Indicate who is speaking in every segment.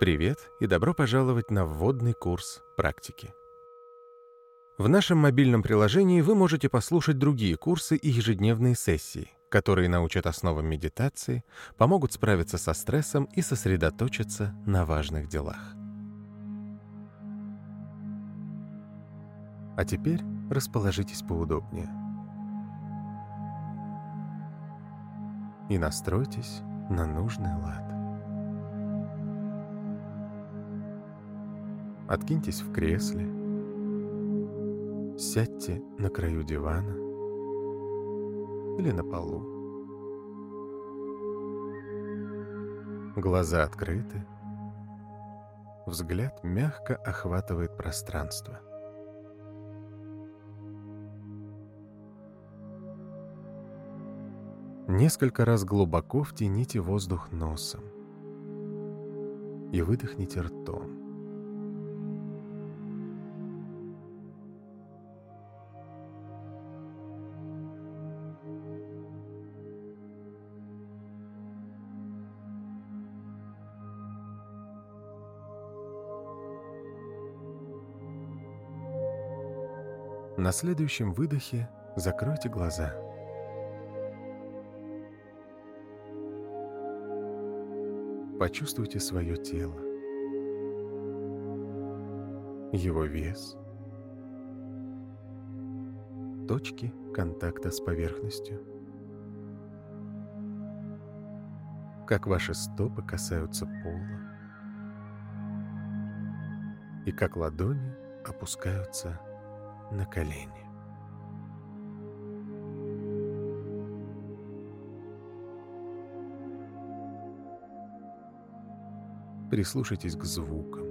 Speaker 1: Привет и добро пожаловать на вводный курс практики. В нашем мобильном приложении вы можете послушать другие курсы и ежедневные сессии, которые научат основам медитации, помогут справиться со стрессом и сосредоточиться на важных делах. А теперь расположитесь поудобнее. И настройтесь на нужный лад. Откиньтесь в кресле. Сядьте на краю дивана или на полу. Глаза открыты. Взгляд мягко охватывает пространство. Несколько раз глубоко втяните воздух носом и выдохните ртом. На следующем выдохе закройте глаза. Почувствуйте свое тело, его вес, точки контакта с поверхностью. Как ваши стопы касаются пола и как ладони опускаются на колени. Прислушайтесь к звукам.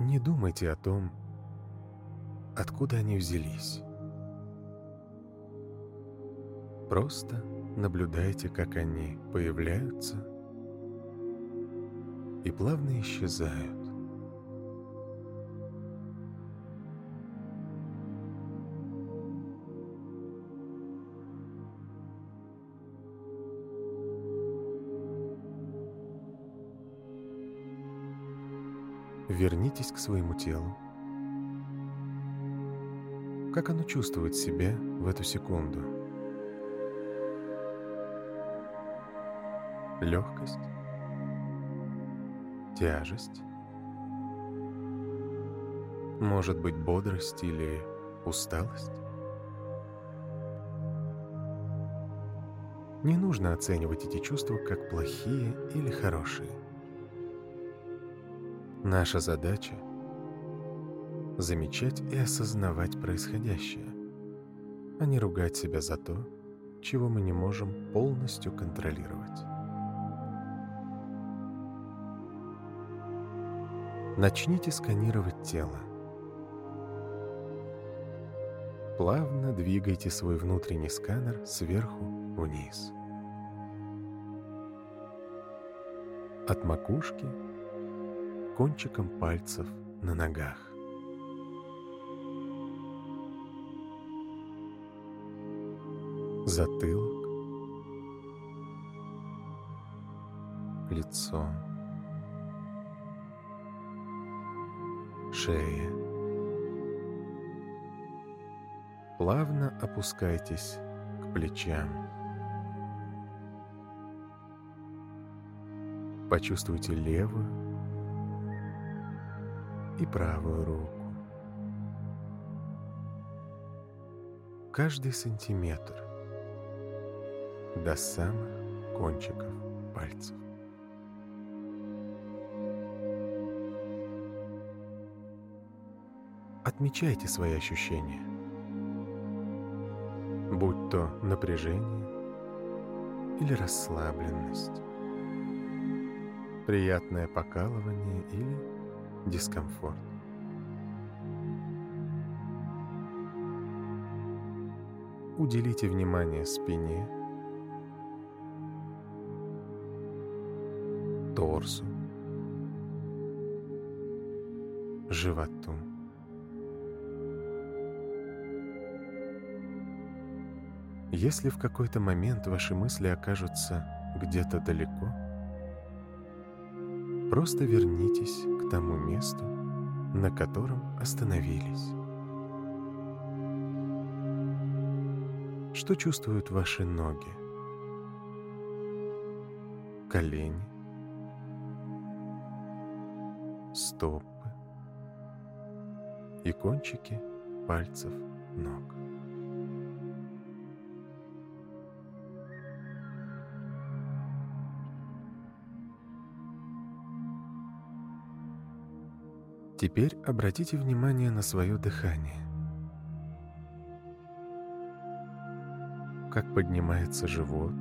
Speaker 1: Не думайте о том, откуда они взялись. Просто наблюдайте, как они появляются и плавно исчезают. Вернитесь к своему телу. Как оно чувствует себя в эту секунду? Легкость? Тяжесть? Может быть, бодрость или усталость? Не нужно оценивать эти чувства как плохие или хорошие. Наша задача — замечать и осознавать происходящее, а не ругать себя за то, чего мы не можем полностью контролировать. Начните сканировать тело. Плавно двигайте свой внутренний сканер сверху вниз. От макушки кончиком пальцев на ногах. Затылок, лицо, шея. Плавно опускайтесь к плечам. Почувствуйте левую и правую руку. Каждый сантиметр до самых кончиков пальцев. Отмечайте свои ощущения, будь то напряжение или расслабленность, приятное покалывание или дискомфорт. Уделите внимание спине, торсу, животу. Если в какой-то момент ваши мысли окажутся где-то далеко? Просто вернитесь к тому месту, на котором остановились. Что чувствуют ваши ноги? Колени? Стопы? И кончики пальцев ног? Теперь обратите внимание на свое дыхание. Как поднимается живот,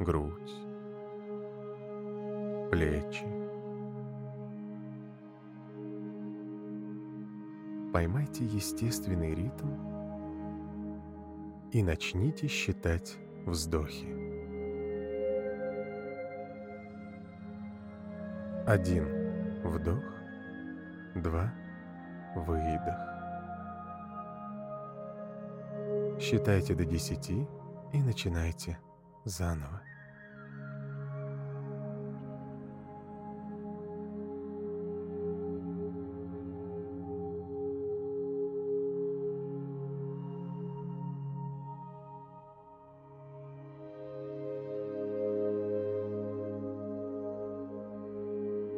Speaker 1: грудь, плечи. Поймайте естественный ритм и начните считать вздохи. Один вдох, два выдох. Считайте до десяти и начинайте заново.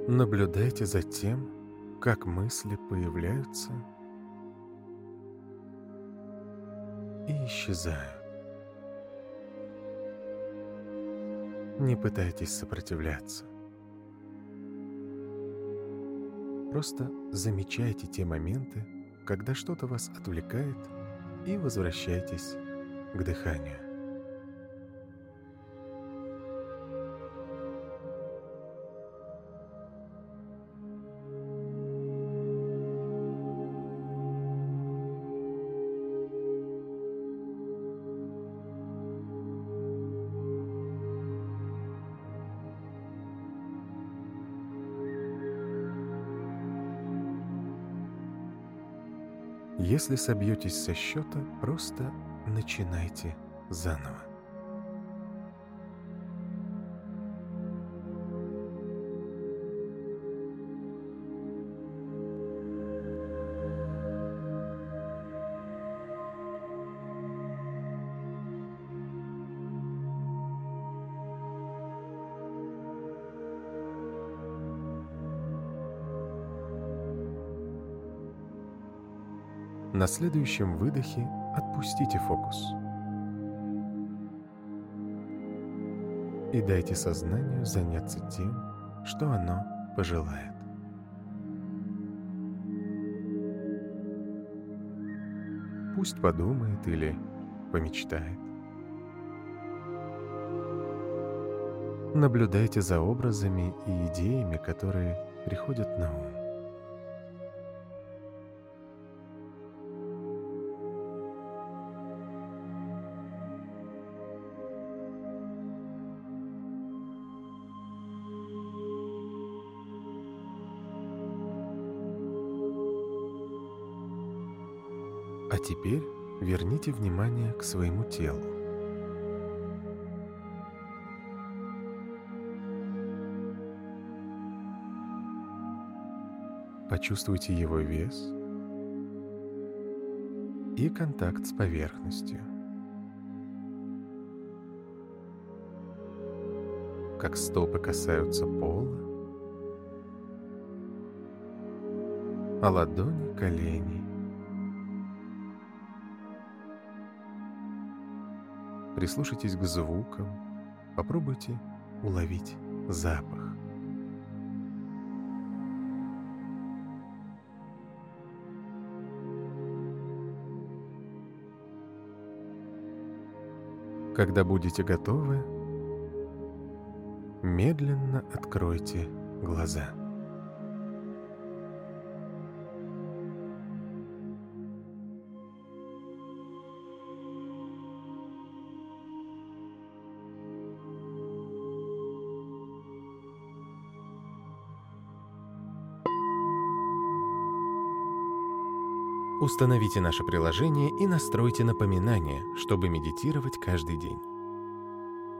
Speaker 1: Наблюдайте за тем, как мысли появляются и исчезают. Не пытайтесь сопротивляться. Просто замечайте те моменты, когда что-то вас отвлекает, и возвращайтесь к дыханию. Если собьетесь со счета, просто начинайте заново. На следующем выдохе отпустите фокус. И дайте сознанию заняться тем, что оно пожелает. Пусть подумает или помечтает. Наблюдайте за образами и идеями, которые приходят на ум. А теперь верните внимание к своему телу. Почувствуйте его вес и контакт с поверхностью. Как стопы касаются пола, а ладони коленей. Прислушайтесь к звукам, попробуйте уловить запах. Когда будете готовы, медленно откройте глаза. Установите наше приложение и настройте напоминания, чтобы медитировать каждый день.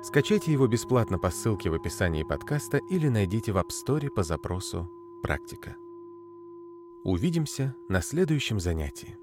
Speaker 1: Скачайте его бесплатно по ссылке в описании подкаста или найдите в App Store по запросу «Практика». Увидимся на следующем занятии.